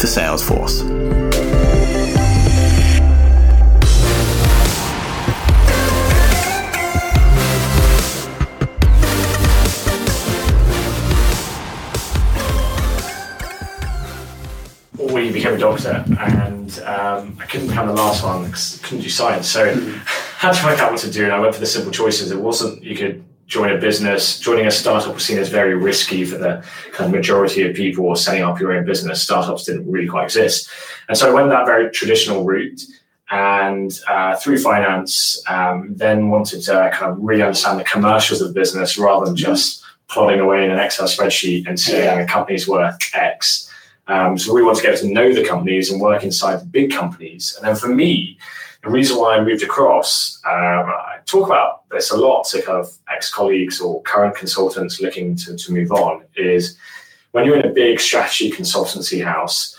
for Salesforce. We became a doctor, and um, I couldn't become the last one because couldn't do science. So had to work out what to do, and I went for the simple choices. It wasn't you could join a business. Joining a startup was seen as very risky for the kind of majority of people or setting up your own business. Startups didn't really quite exist. And so I went that very traditional route and uh, through finance, um, then wanted to kind of really understand the commercials of the business rather than just plodding away in an Excel spreadsheet and saying a company's worth X. Um, so we want to get to know the companies and work inside the big companies. And then for me, the reason why I moved across, um, I talk about this a lot to kind of ex-colleagues or current consultants looking to, to move on, is when you're in a big strategy consultancy house,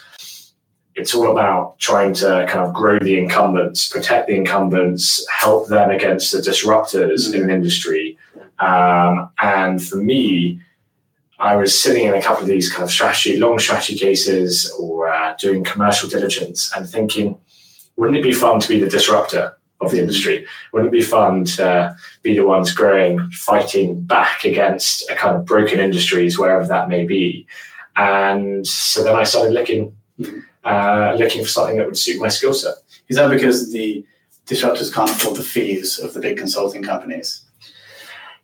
it's all about trying to kind of grow the incumbents, protect the incumbents, help them against the disruptors mm-hmm. in an industry. Um, and for me, I was sitting in a couple of these kind of strategy, long strategy cases or uh, doing commercial diligence and thinking, wouldn't it be fun to be the disruptor of the industry? Wouldn't it be fun to be the ones growing, fighting back against a kind of broken industries, wherever that may be? And so then I started looking, uh, looking for something that would suit my skill set. Is that because the disruptors can't afford the fees of the big consulting companies?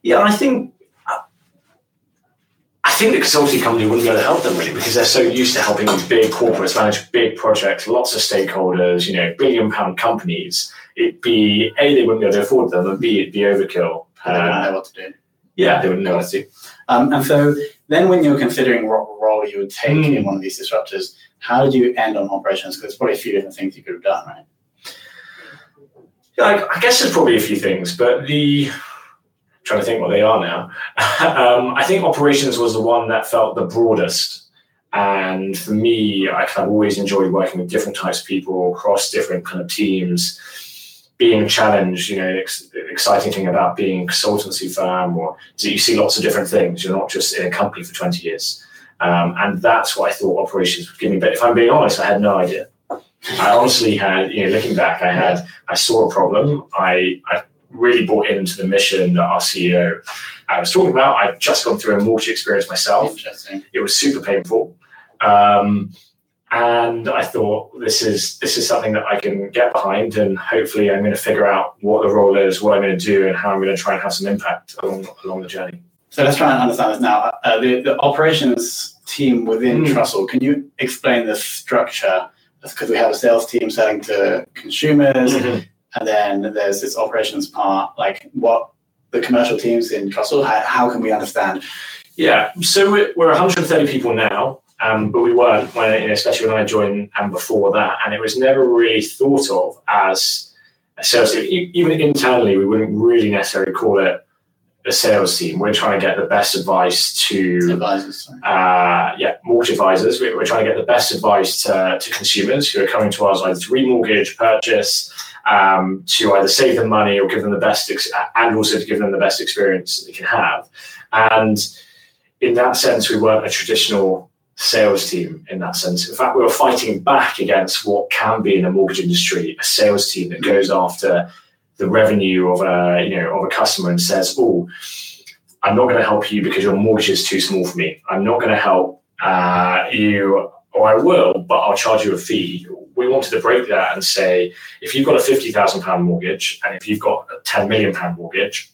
Yeah, I think think the consulting company wouldn't be able to help them really because they're so used to helping these big corporates manage big projects, lots of stakeholders, you know, billion pound companies. It'd be A, they wouldn't be able to afford them, and B, it'd be overkill. they wouldn't know what to do. Yeah, they wouldn't know what to do. Um, and so then when you're considering what role you would take mm. in one of these disruptors, how did you end on operations? Because there's probably a few different things you could have done, right? Yeah, I, I guess there's probably a few things, but the trying to think what they are now. um, I think operations was the one that felt the broadest. And for me, I kind of always enjoyed working with different types of people across different kind of teams, being challenged. You know, ex- exciting thing about being a consultancy firm or is that you see lots of different things. You're not just in a company for 20 years. Um, and that's what I thought operations would give me. But if I'm being honest, I had no idea. I honestly had, you know, looking back, I had, I saw a problem. I, I really bought into the mission that our CEO I was talking about. I've just gone through a mortgage experience myself. It was super painful. Um, and I thought this is this is something that I can get behind, and hopefully I'm going to figure out what the role is, what I'm going to do, and how I'm going to try and have some impact along, along the journey. So let's try and understand this now. Uh, the, the operations team within mm. Trussle, can you explain the structure? Because we have a sales team selling to consumers, mm-hmm. And then there's this operations part, like what the commercial teams in Trussle, how, how can we understand? Yeah, so we're, we're 130 people now, um, but we weren't, when, especially when I joined and before that, and it was never really thought of as a sales team. Even internally, we wouldn't really necessarily call it a sales team. We're trying to get the best advice to advisors. Uh, yeah, mortgage advisors. We're, we're, trying to get the best advice to, to consumers who are coming to us either to remortgage, purchase, um, to either save them money or give them the best, ex- and also to give them the best experience that they can have. And in that sense, we weren't a traditional sales team in that sense. In fact, we were fighting back against what can be in the mortgage industry a sales team that goes after the revenue of a you know of a customer and says, "Oh, I'm not going to help you because your mortgage is too small for me. I'm not going to help uh, you, or I will, but I'll charge you a fee." We wanted to break that and say, if you've got a fifty thousand pound mortgage and if you've got a ten million pound mortgage,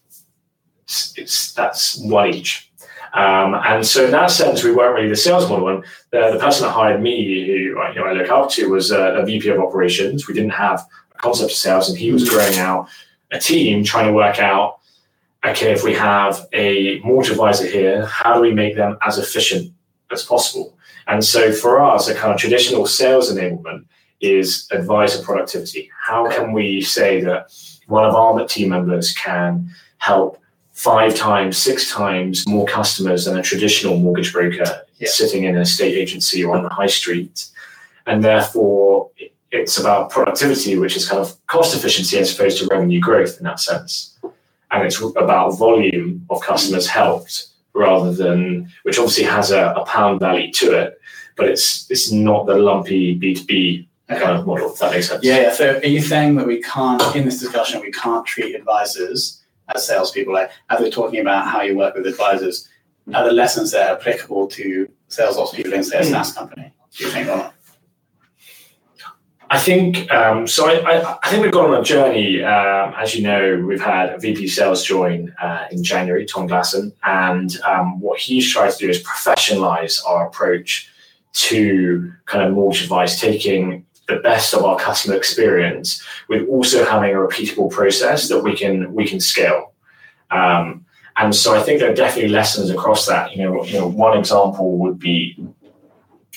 it's, it's that's one each. Um, and so in that sense, we weren't really the sales model. And the, the person that hired me, who you know, I look up to, was a, a VP of operations. We didn't have a concept of sales, and he was growing out a team trying to work out, okay, if we have a mortgage advisor here, how do we make them as efficient as possible? And so for us, a kind of traditional sales enablement is advisor productivity. How can we say that one of our team members can help five times, six times more customers than a traditional mortgage broker yeah. sitting in a state agency or on the high street. And therefore, it's about productivity, which is kind of cost efficiency as opposed to revenue growth in that sense. And it's about volume of customers helped rather than, which obviously has a, a pound value to it, but it's it's not the lumpy B2B okay. kind of model, if that makes sense. Yeah, yeah. So are you saying that we can't, in this discussion, we can't treat advisors as salespeople, like as we're talking about how you work with advisors, are the lessons that are applicable to sales ops people in say a hmm. SaaS company? Do you think or not? I think um, so. I, I, think we've gone on a journey. Um, as you know, we've had a VP sales join uh, in January, Tom Glasson, and um, what he's tried to do is professionalize our approach to kind of mortgage advice, taking the best of our customer experience with also having a repeatable process that we can we can scale. Um, and so I think there are definitely lessons across that. You know, you know, one example would be,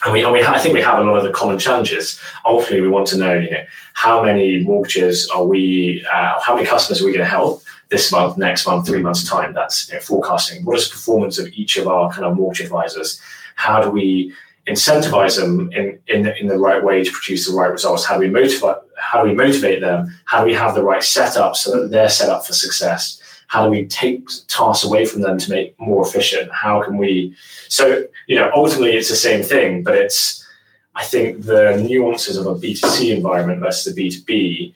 and we, and we I think we have a lot of the common challenges. Ultimately, we want to know, you know, how many mortgages are we, uh, how many customers are we going to help this month, next month, three months time? That's you know, forecasting. What is the performance of each of our kind of mortgage advisors? How do we incentivize them in, in, in the right way to produce the right results? How do we motivate how do we motivate them? How do we have the right setup so that they're set up for success? How do we take tasks away from them to make more efficient? How can we so you know ultimately it's the same thing, but it's I think the nuances of a B2C environment versus a B2B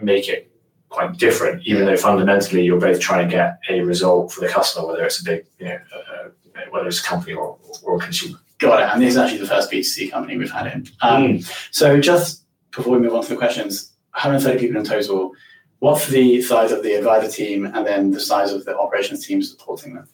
make it quite different, even though fundamentally you're both trying to get a result for the customer, whether it's a big, you know, uh, whether it's a company or, or a consumer. Got it. And this is actually the first B2C company we've had in. Um, mm. So just before we move on to the questions, 130 people in total. What's the size of the advisor team and then the size of the operations team supporting them?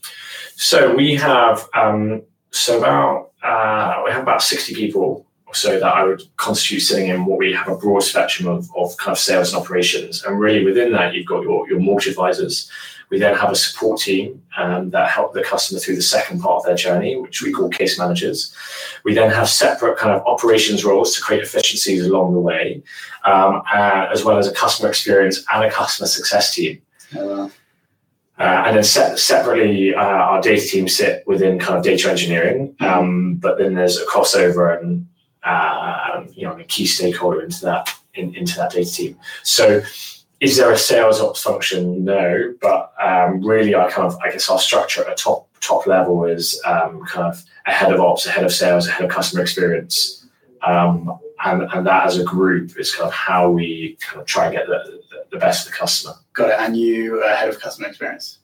So we have um, so about uh, we have about 60 people so that I would constitute sitting in what we have a broad spectrum of, of kind of sales and operations. And really within that, you've got your, your mortgage advisors, we then have a support team um, that help the customer through the second part of their journey, which we call case managers. We then have separate kind of operations roles to create efficiencies along the way, um, uh, as well as a customer experience and a customer success team. Uh, and then se- separately, uh, our data team sit within kind of data engineering, um, but then there's a crossover and uh, you know a key stakeholder into that in, into that data team. So is there a sales ops function? No, but um, really, I kind of I guess our structure at a top top level is um, kind of a head of ops, a head of sales, a head of customer experience, um, and and that as a group is kind of how we kind of try and get the, the, the best of the customer. Got it. And you are head of customer experience.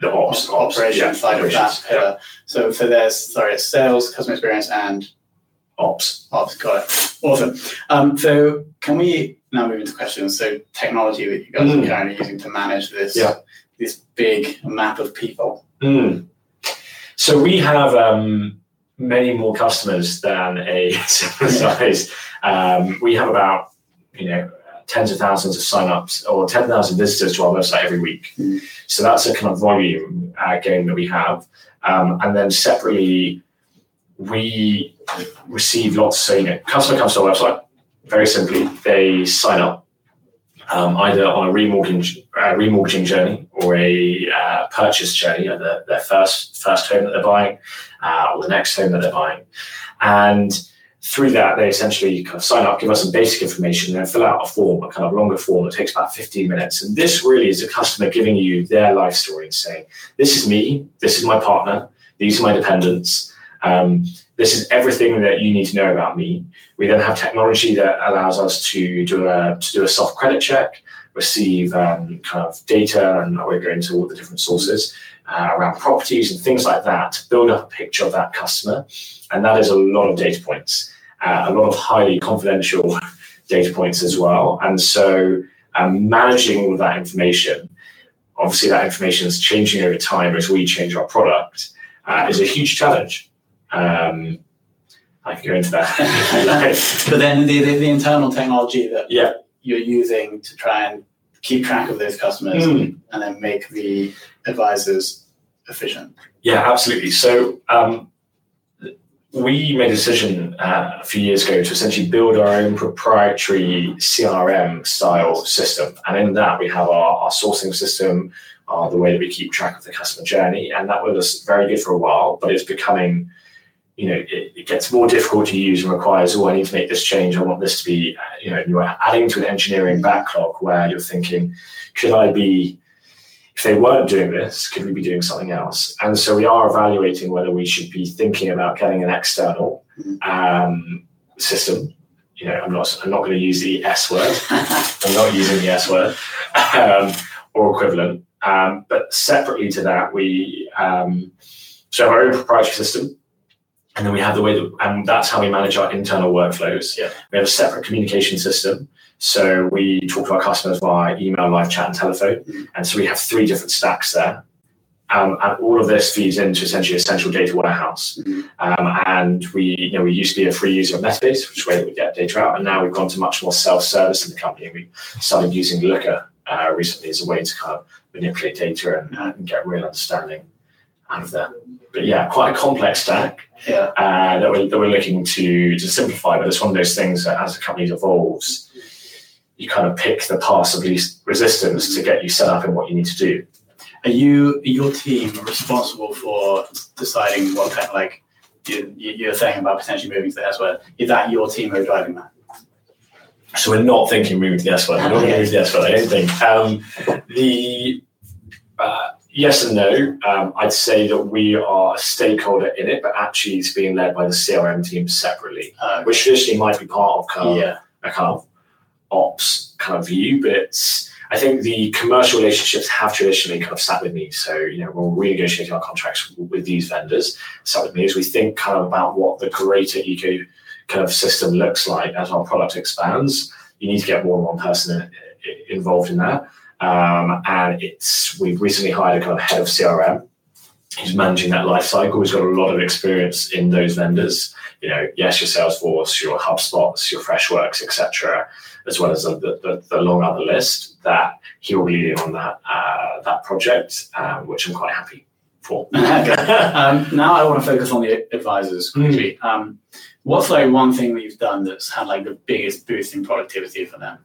The ops, ops operation yeah, side of that. Yeah. So for there's sorry, sales, customer experience, and ops. Ops. Got it. Awesome. Um, so can we now move into questions. So technology that you guys mm. are currently using to manage this yeah. this big map of people. Mm. So we have um, many more customers than a similar size. Um, we have about you know tens of thousands of signups or 10,000 visitors to our website every week. Mm. So that's a kind of volume uh, game that we have. Um, and then separately, we receive lots. So, you know, customer comes to our website, very simply, they sign up um, either on a remortgaging, uh, remortgaging journey or a uh, purchase journey, their, their first first home that they're buying uh, or the next home that they're buying. And through that, they essentially kind of sign up, give us some basic information, and then fill out a form, a kind of longer form that takes about 15 minutes. And this really is a customer giving you their life story and saying, This is me, this is my partner, these are my dependents. Um, this is everything that you need to know about me. We then have technology that allows us to do a to do a soft credit check, receive um, kind of data, and we go into all the different sources uh, around properties and things like that to build up a picture of that customer. And that is a lot of data points, uh, a lot of highly confidential data points as well. And so um, managing all of that information, obviously that information is changing over time as we change our product, uh, is a huge challenge. Um, I can go into that. but then the, the, the, internal technology that yeah. you're using to try and keep track of those customers mm. and then make the advisors efficient. Yeah, absolutely. So um, we made a decision uh, a few years ago to essentially build our own proprietary CRM style system. And in that, we have our, our sourcing system, uh, the way that we keep track of the customer journey. And that was very good for a while, but it's becoming you know, it, it, gets more difficult to use and requires, oh, I need to make this change. I want this to be, you know, you're adding to an engineering backlog where you're thinking, could I be, if they weren't doing this, could we be doing something else? And so we are evaluating whether we should be thinking about getting an external um, system. You know, I'm not, I'm not going to use the S word. I'm not using the S word um, or equivalent. Um, but separately to that, we um, so our own proprietary system and then we have the way that, and that's how we manage our internal workflows. Yeah. We have a separate communication system. So we talk to our customers via email, live chat, and telephone. Mm-hmm. And so we have three different stacks there. Um, and all of this feeds into essentially a central data warehouse. Mm-hmm. Um, and we, you know, we used to be a free user of Metabase, which is where we get data out. And now we've gone to much more self-service in the company. We started using Looker uh, recently as a way to kind of manipulate data and, and get real understanding out of that. But yeah, quite a complex stack yeah. uh, that, we're, that we're looking to, to simplify. But it's one of those things that as the company evolves, you kind of pick the path of least resistance to get you set up in what you need to do. Are you your team responsible for deciding what kind of like you, you're saying about potentially moving to the S word? Is that your team who are driving that? So we're not thinking moving to the S word. We're not going to move to the S word. I don't think. Um, the uh, yes and no. Um, I'd say that we are a stakeholder in it, but actually it's being led by the CRM team separately, uh, which traditionally might be part of kind of yeah. a kind of ops kind of view, but it's. I think the commercial relationships have traditionally kind of sat with me. So, you know, when we're renegotiating our contracts with these vendors, sat with me as we think kind of about what the greater eco kind of system looks like as our product expands. You need to get more than one person involved in that. Um, and it's we've recently hired a kind of head of CRM who's managing that life cycle. He's got a lot of experience in those vendors. You know, yes, your Salesforce, your HubSpots, your Freshworks, etc., as well as the, the, the, long other list. That he will be leading on that uh, that project, um, which I'm quite happy for. um, now I want to focus on the advisors quickly. Mm. Um, what's like one thing that you've done that's had like the biggest boost in productivity for them?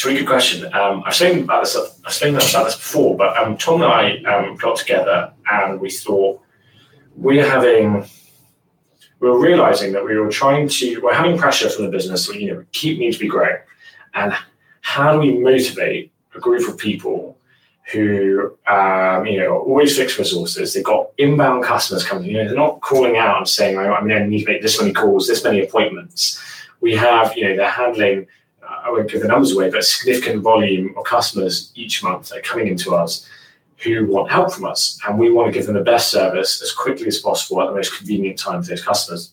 It's a really good question. Um, I've spoken about this. I've spoken about this before, but um, Tom and I um, got together and we thought we're having, we were realizing that we were trying to, we're having pressure from the business. So, you know, keep need to be growing, and how do we motivate a group of people who, um, you know, always fixed resources. They've got inbound customers coming. You know, they're not calling out and saying, "I mean, I need to make this many calls, this many appointments." We have, you know, they're handling I won't give the numbers away, but a significant volume of customers each month that are coming into us who want help from us. And we want to give them the best service as quickly as possible at the most convenient time for those customers.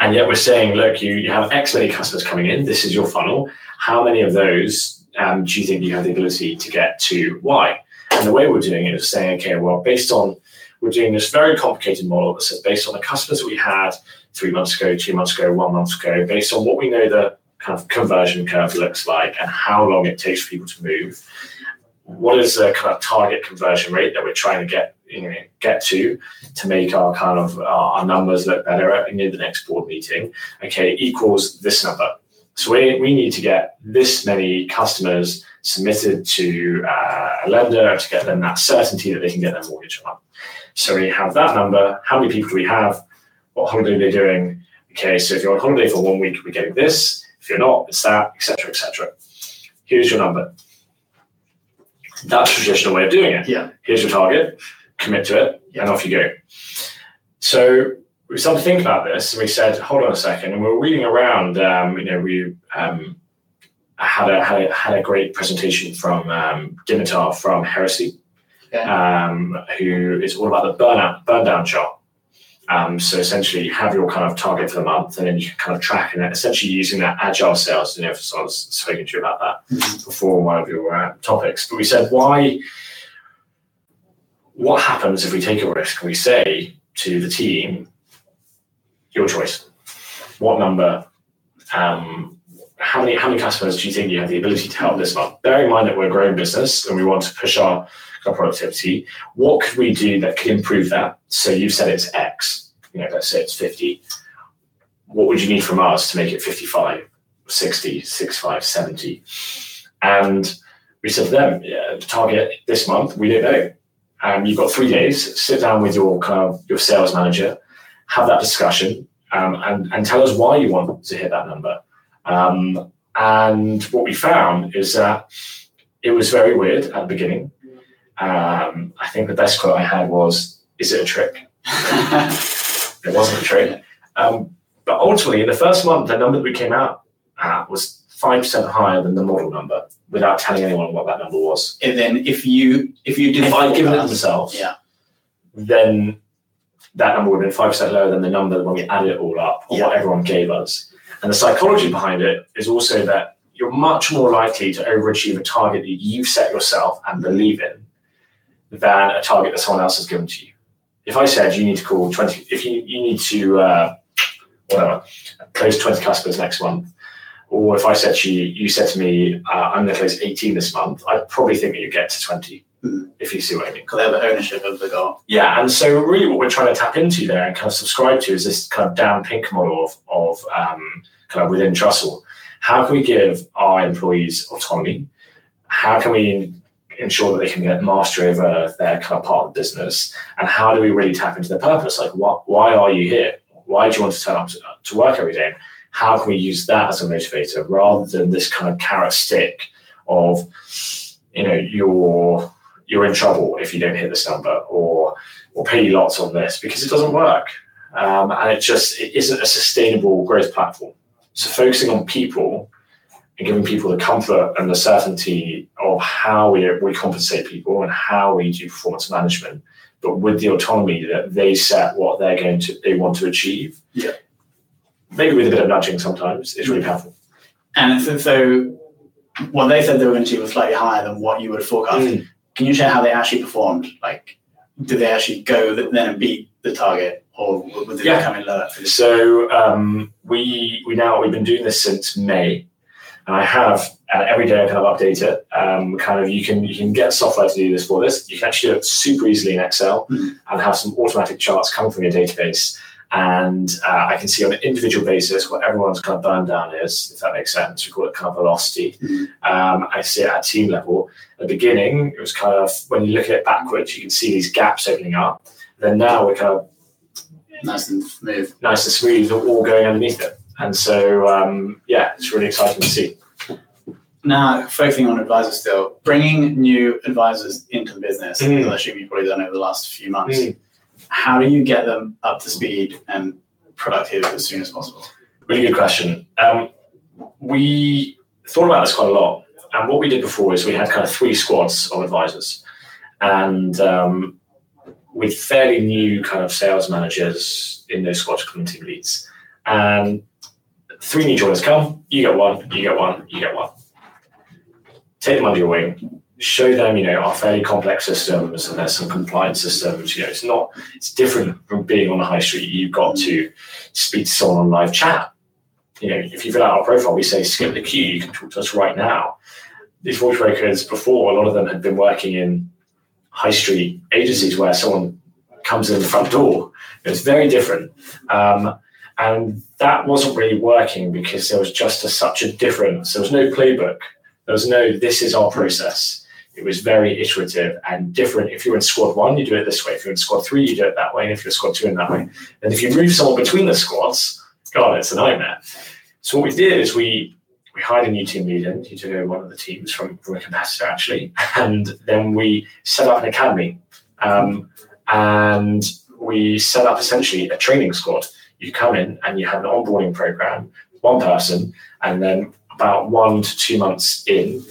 And yet we're saying, look, you, you have X many customers coming in. This is your funnel. How many of those um, do you think you have the ability to get to Y? And the way we're doing it is saying, okay, well, based on, we're doing this very complicated model that says based on the customers that we had three months ago, two months ago, one month ago, based on what we know the kind of conversion curve looks like and how long it takes for people to move. What is the kind of target conversion rate that we're trying to get you know, get to to make our kind of our numbers look better at the next board meeting? Okay, equals this number. So we, we need to get this many customers submitted to uh, a lender to get them that certainty that they can get their mortgage on. So we have that number. How many people do we have? What holiday are they doing? Okay, so if you're on holiday for one week, we're getting this. If you're not, it's that, etc., etc. Here's your number. That's the traditional way of doing it. Yeah. Here's your target, commit to it, yeah. and off you go. So we started to think about this, and we said, "Hold on a second. And we were reading around. Um, you know, we um, had a, had a, had a great presentation from um, Dimitar from Heresy, Okay. um, who is all about the burnout, burn down chart. Um, so essentially, you have your kind of target for the month, and then you can kind of track and essentially using that agile sales. You know, if someone's spoken to you about that Mhm. before one of your uh, topics, but we said why. What happens if we take a risk? And we say to the team, your choice. What number? Um, how many how many customers do you think you have the ability to help this month? Bearing in mind that we're a growing business and we want to push our, our productivity, what could we do that could improve that? So you've said it's X, you know, let's say it's 50. What would you need from us to make it 55, 60, 65, 70? And we said to them, yeah, target this month, we don't know. Um, you've got three days, sit down with your kind of your sales manager, have that discussion, um, and, and tell us why you want to hit that number. Um, and what we found is that it was very weird at the beginning. Um, I think the best quote I had was, "Is it a trick?" It wasn't a trick. Um, but ultimately, in the first month, the number that we came out at was five percent higher than the model number, without telling anyone what that number was. and then if you if you did If I'd given it forecast- yeah. then that number would have been five percent lower than the number when we added it all up, or Yeah. what everyone gave us. And the psychology behind it is also that you're much more likely to overachieve a target that you've set yourself and believe in than a target that someone else has given to you. If I said you need to call 20, if you, you need to, uh, whatever, close 20 customers next month, or if I said to you, you said to me, uh, I'm going to close 18 this month, I'd probably think that you get to 20, Mhm. If you see what I mean. because they have the ownership of the goal. Yeah, and so really what we're trying to tap into there and kind of subscribe to is this kind of Dan Pink model of, of um, kind of within Trussle. How can we give our employees autonomy? How can we ensure that they can get mastery over their kind of part of the business? And how do we really tap into their purpose? Like, what, why are you here? Why do you want to turn up to, to work every day? How can we use that as a motivator rather than this kind of carrot stick of, you know, you're you're in trouble if you don't hit this number, or we'll pay you lots on this because it doesn't work. Um, and it just it isn't a sustainable growth platform. So focusing on people and giving people the comfort and the certainty of how we, we compensate people and how we do performance management, but with the autonomy that they set what they're going to they want to achieve. Yeah. Maybe with a bit of nudging sometimes, it's really powerful. And so, so what they said they were going to achieve was slightly higher than what you would forecast. Mm. Can you share how they actually performed? Like, did they actually go then and beat the target, or it Yeah. come in lower? So um, we we now we've been doing this since May, and I have uh, every day I kind of update it. Um, kind of you can you can get software to do this for this. You can actually do it super easily in Excel Mhm. and have some automatic charts come from your database. And uh, I can see on an individual basis what everyone's kind of burn down is, if that makes sense. We call it kind of velocity. Mhm. Um, I see it at team level. At the beginning, it was kind of when you look at it backwards, you can see these gaps opening up. Then now we're kind of Nice and smooth. nice and smooth, all going underneath it. And so, um, yeah, it's really exciting to see. Now, focusing on advisors still, bringing new advisors into the business, Mm. I assume you've probably done over the last few months. Mm. How do you get them up to speed and productive as soon as possible? Really good question. Um, we thought about this quite a lot. And what we did before is we had kind of three squads of advisors. And um, with fairly new kind of sales managers in those squads coming team leads. And three new joiners come, you get one, you get one, you get one. Take them under your wing, show them, you know, our fairly complex systems and there's some compliance systems. You know, it's not, it's different from being on the high street. You've got to speak to someone on live chat. You know, if you fill out our profile, we say skip the queue, you can talk to us right now. These voice brokers before, a lot of them had been working in high street agencies where someone comes in the front door. It's very different. Um, and that wasn't really working because there was just a, such a difference. There was no playbook. There was no, this is our process. It was very iterative and different. If you're in squad one, you do it this way. If you're in squad three, you do it that way. And if you're in squad two, in that way. And if you move someone between the squads, God, it's a nightmare. So what we did is we we hired a new team leader. He took over one of the teams from, from a competitor actually, and then we set up an academy, um, and we set up essentially a training squad. You come in and you have an onboarding program, one person, and then about one to two months in,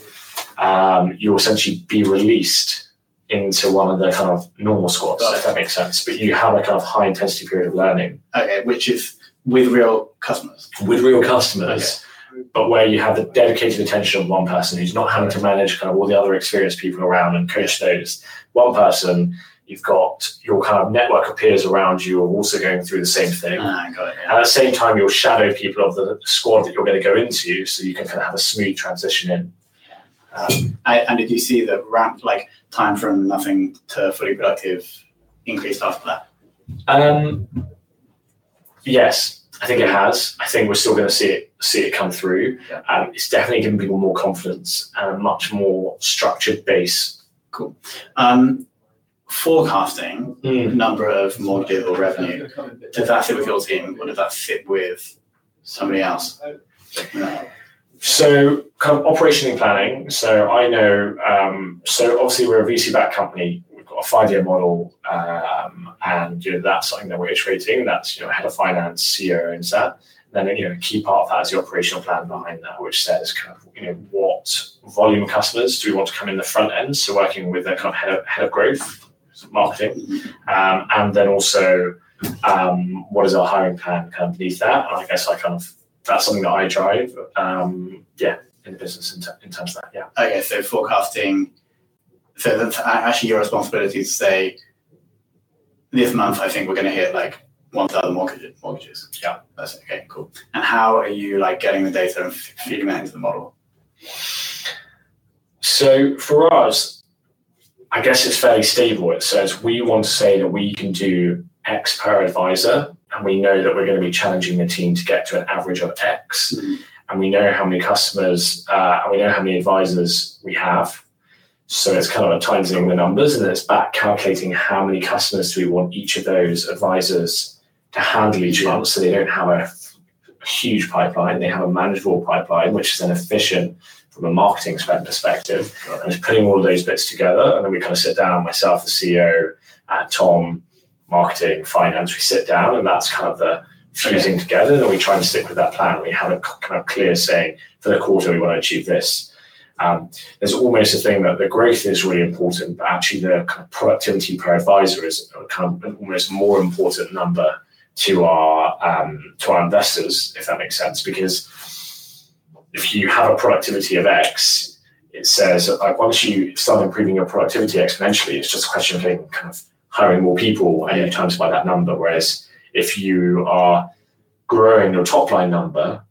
um, you'll essentially be released into one of the kind of normal squads, if that makes sense. But you have a kind of high intensity period of learning. Okay, which is with real customers. With real customers, okay. but where you have the dedicated attention of one person who's not having to manage kind of all the other experienced people around and coach those. One person you've got your kind of network of peers around you are also going through the same thing. Ah, it, yeah. At the same time, you'll shadow people of the squad that you're going to go into so you can kind of have a smooth transition in. Um, I, and did you see the ramp, like time from nothing to fully productive, increased after that? Um, yes, I think it has. I think we're still going to see it see it come through. Yeah. Um, it's definitely giving people more confidence and a much more structured base. Cool. Um, forecasting mm. number of mortgages or revenue, does that fit with your team or does that fit with somebody else? No. So, kind of operationally planning. So, I know, um, so obviously, we're a VC backed company. We've got a five year model, um, and you know, that's something that we're iterating. That's, you know, head of finance, CEO owns that. then, you know, a key part of that is the operational plan behind that, which says kind of, you know, what volume of customers do we want to come in the front end? So, working with a kind of head of, head of growth marketing, um, and then also um, what is our hiring plan kind of beneath that. And I guess I kind of that's something that I drive. Um, yeah, in the business in, t- in, terms of that. Yeah. Okay, so forecasting. So that's actually your responsibility to say this month. I think we're going to hit like one thousand mortgages. Mortgages. Yeah, that's okay. Cool. And how are you like getting the data and feeding that into the model? So for us, I guess it's fairly stable. It says we want to say that we can do X per advisor, and we know that we're going to be challenging the team to get to an average of X. Mm-hmm. And we know how many customers uh, and we know how many advisors we have. So it's kind of a timesing the numbers, and then it's back calculating how many customers do we want each of those advisors to handle each month, so they don't have a, a huge pipeline; they have a manageable pipeline, which is then efficient from a marketing spend perspective, and just putting all of those bits together. And then we kind of sit down, myself, the CEO, uh, Tom, marketing, finance, we sit down, and that's kind of the fusing together. And we try and stick with that plan. We have a kind of clear saying for the quarter we want to achieve this. Um, there's almost a thing that the growth is really important, but actually the kind of productivity per advisor is kind of an almost more important number to our um, to our investors, if that makes sense, because if you have a productivity of X, it says like once you start improving your productivity exponentially, it's just a question of getting kind of hiring more people and you times by that number. Whereas if you are growing your top line number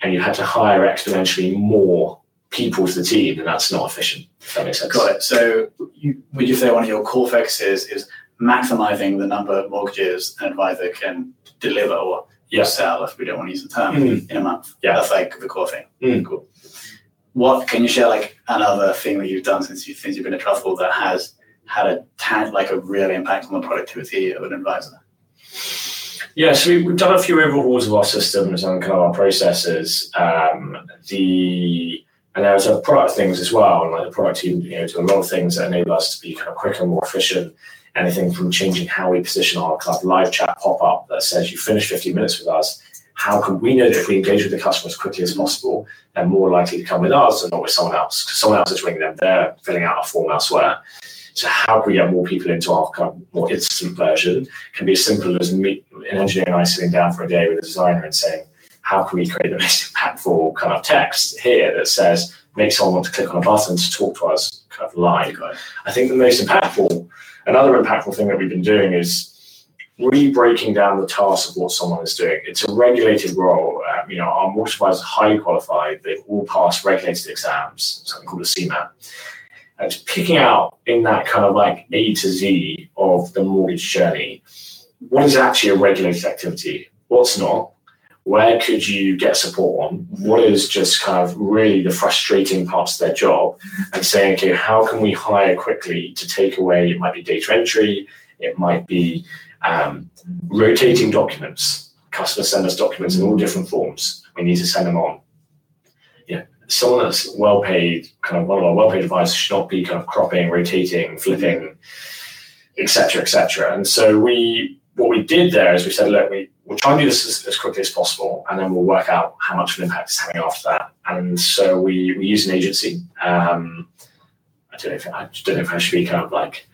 and you had to hire exponentially more people to the team, then that's not efficient. If that makes sense. Got it. So you, would you say one of your core focuses is maximizing the number of mortgages an advisor can deliver or yeah. sell, if we don't want to use the term, mm. in a month. Yeah. That's like the core thing. Mm. Cool. What can you share like another thing that you've done since you since you've been at Trussle that has had a tan, like a real impact on the productivity of an advisor? Yeah, so we, have done a few overhauls of our systems and kind of our processes. Um, the and there's a product things as well, and like the product team, you know, do a lot of things that enable us to be kind of quicker and more efficient anything from changing how we position our kind of live chat pop up that says you finish 15 minutes with us. How can we know that if we engage with the customer as quickly as possible, they're more likely to come with us and not with someone else? Because someone else is ringing them, they're filling out a form elsewhere. So how can we get more people into our kind of more instant version? It can be as simple as me, an engineer and I sitting down for a day with a designer and saying, how can we create the most impactful kind of text here that says make someone want to click on a button to talk to us kind of live? I think the most impactful Another impactful thing that we've been doing is really breaking down the task of what someone is doing. It's a regulated role. Um, you know, our advisors are highly qualified. They've all passed regulated exams, something called a CeMAP. And picking out in that kind of like A to Z of the mortgage journey, what is actually a regulated activity? What's not? where could you get support on? What is just kind of really the frustrating parts of their job? And saying, okay, how can we hire quickly to take away? It might be data entry, it might be um, rotating documents. Customers send us documents in all different forms. We need to send them on. Someone that's well paid, kind of one of our well paid advisors should not be kind of cropping, rotating, flipping, etc., etc. And so we, what we did there is we said, look, we we'll try and do this as, as, quickly as possible, and then we'll work out how much of an impact it's having after that. and so we, we use an agency. Um, I don't know if I don't know if I should be kind of like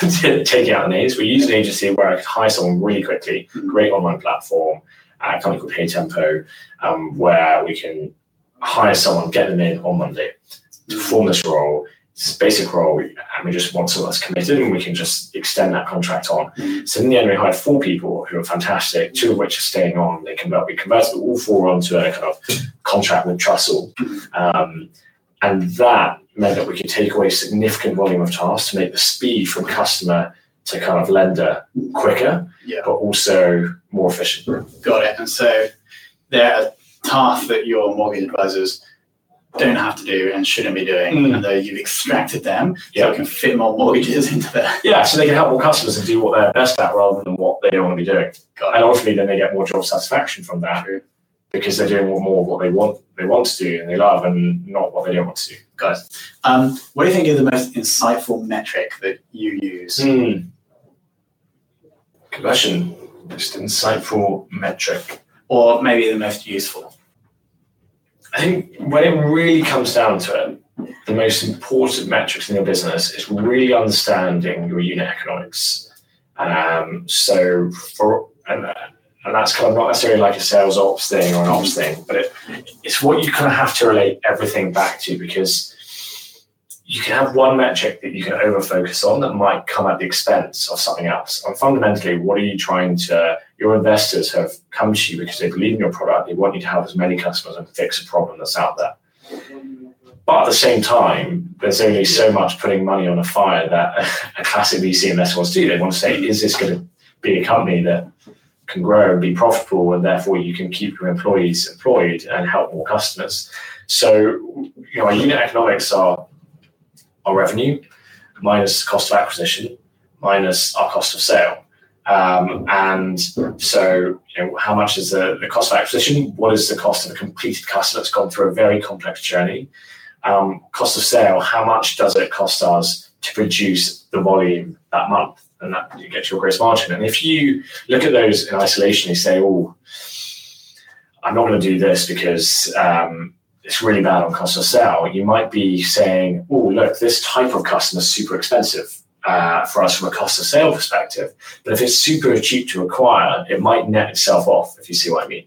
taking out names. We use an agency where I could hire someone really quickly. Great online platform, uh, a company called HeyTempo, um, where we can hire someone, get them in on Monday to perform this role. A basic role, and we just want someone that's committed, and we can just extend that contract on. So in the end, we hired four people who are fantastic, two of which are staying on. They convert, we converted all four onto a kind of contract with Trussle. Um, and that meant that we could take away significant volume of tasks to make the speed from customer to kind of lender quicker, Yeah. but also more efficient. Got it. And so there tasks that your mortgage advisors don't have to do and shouldn't be doing, Mm. and though you've extracted them, so Yeah. you can fit more mortgages into there. Yeah, so they can help more customers and do what they're best at rather than what they don't want to be doing. And ultimately, then they get more job satisfaction from that because they're doing more of what they want they want to do and they love, and not what they don't want to do. Guys. Um, what do you think is the most insightful metric that you use? Good question. Most insightful metric. Or maybe the most useful? I think when it really comes down to it, the most important metrics in your business is really understanding your unit economics. Um, so for and, and that's kind of not necessarily like a sales ops thing or an ops thing, but it, it's what you kind of have to relate everything back to because you can have one metric that you can over focus on that might come at the expense of something else. And fundamentally, what are you trying to? Your investors have come to you because they believe in your product. They want you to have as many customers and fix a problem that's out there. But at the same time, there's only so much putting money on a fire that a classic VC investor wants to do. They want to say, is this going to be a company that can grow and be profitable, and therefore you can keep your employees employed and help more customers? So, you know, our unit economics are our revenue minus cost of acquisition minus our cost of sale. Um, and so, you know, how much is the, the cost of acquisition? What is the cost of a completed customer that's gone through a very complex journey? Um, cost of sale, how much does it cost us to produce the volume that month? And that you get your gross margin. And if you look at those in isolation, you say, oh, I'm not going to do this because um, it's really bad on cost of sale. You might be saying, oh, look, this type of customer is super expensive uh, for us from a cost of sale perspective. But if it's super cheap to acquire, it might net itself off, if you see what I mean.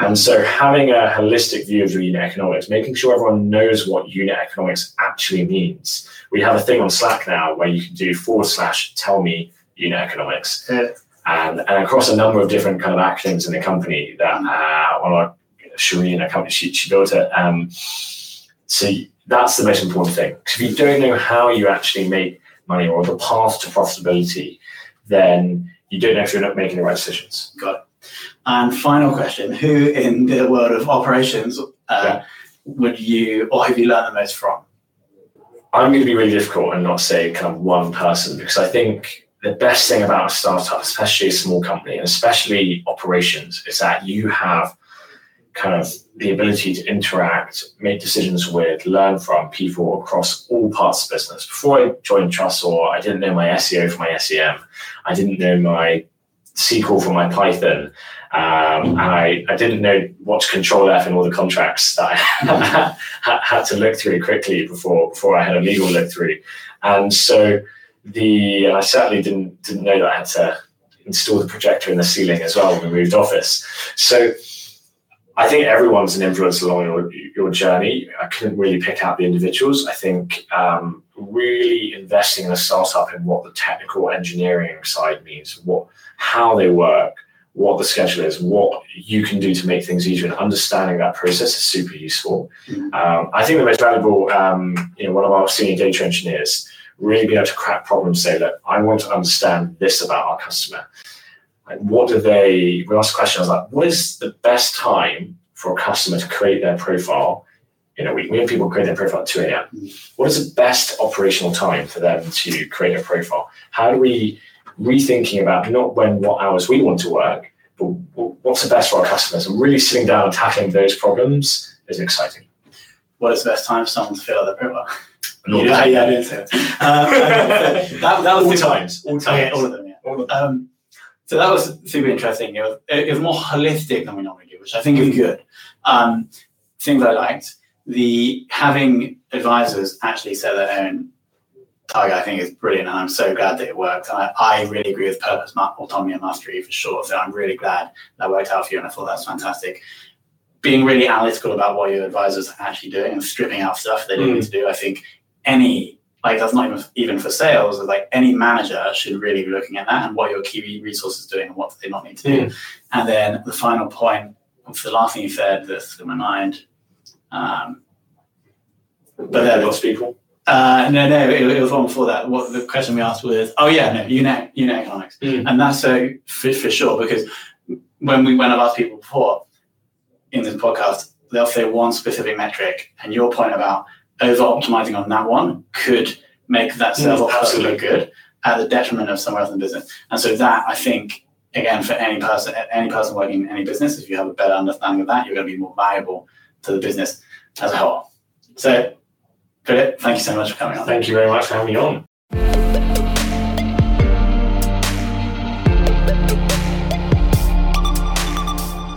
And so having a holistic view of your unit economics, making sure everyone knows what unit economics actually means. We have a thing on Slack now where you can do forward slash tell me unit economics. Yeah. And, and across a number of different kind of acronyms in the company that uh, one of Shireen, a company, she, she built it. Um, so that's the most important thing. Because if you don't know how you actually make money or the path to profitability, then you don't know if you're not making the right decisions. Got it. And final question: Who in the world of operations uh, Yeah. would you, or have you learned the most from? I'm going to be really difficult and not say kind of one person because I think the best thing about a startup, especially a small company, and especially operations, is that you have kind of the ability to interact, make decisions with, learn from people across all parts of business. Before I joined Trussle, I didn't know my SEO for my SEM. I didn't know my SQL for my Python. Um, and I, I didn't know what to control F in all the contracts that I had, had to look through quickly before before I had a legal look through. And so the and I certainly didn't didn't know that I had to install the projector in the ceiling as well when we moved office. So I think everyone's an influence along your, your journey. I couldn't really pick out the individuals. I think um, really investing in a startup in what the technical engineering side means, what how they work, what the schedule is, what you can do to make things easier, and understanding that process is super useful. Um, I think the most valuable, um, you know, one of our senior data engineers really being able to crack problems, say, look, I want to understand this about our customer. Like, what do they? We asked a question. I was like, what is the best time for a customer to create their profile in a week? We have people create their profile at two a.m. What is the best operational time for them to create a profile? How do we rethinking about not when what hours we want to work, but what's the best for our customers? And really sitting down and tackling those problems is exciting. What is the best time for someone to fill out their profile? All yeah, yeah, I did say it. Um, that, that was all times, all Okay, times. all of them, yeah. All of Um, so that was super interesting. It was, it was more holistic than we normally do, which I think is good. Um, things I liked. The having advisors actually set their own target, I think, is brilliant, and I'm so glad that it worked. I, I really agree with purpose, autonomy, and mastery for sure. So I'm really glad that worked out for you, and I thought that's fantastic. Being really analytical about what your advisors are actually doing and stripping out stuff they didn't mm. need to do. I think any like that's not even even for sales. Like any manager should really be looking at that and what your key resources doing and what do they not need to do. Mm. And then the final point, of the last thing you said that's in my mind. Um, but then lost people. Uh, no, no, it, it, was one before that. What the question we asked was, oh yeah, no, unit, unit economics, mm. and that's so for, for sure because when we when I've asked people before in this podcast, they'll say one specific metric, and your point about over optimizing on that one could make that sales mm, look good at the detriment of somewhere else in the business. And so that I think again for any person any person working in any business, if you have a better understanding of that, you're going to be more valuable to the business as a whole. So Philip, thank you so much for coming on. Thank you very much for having me on.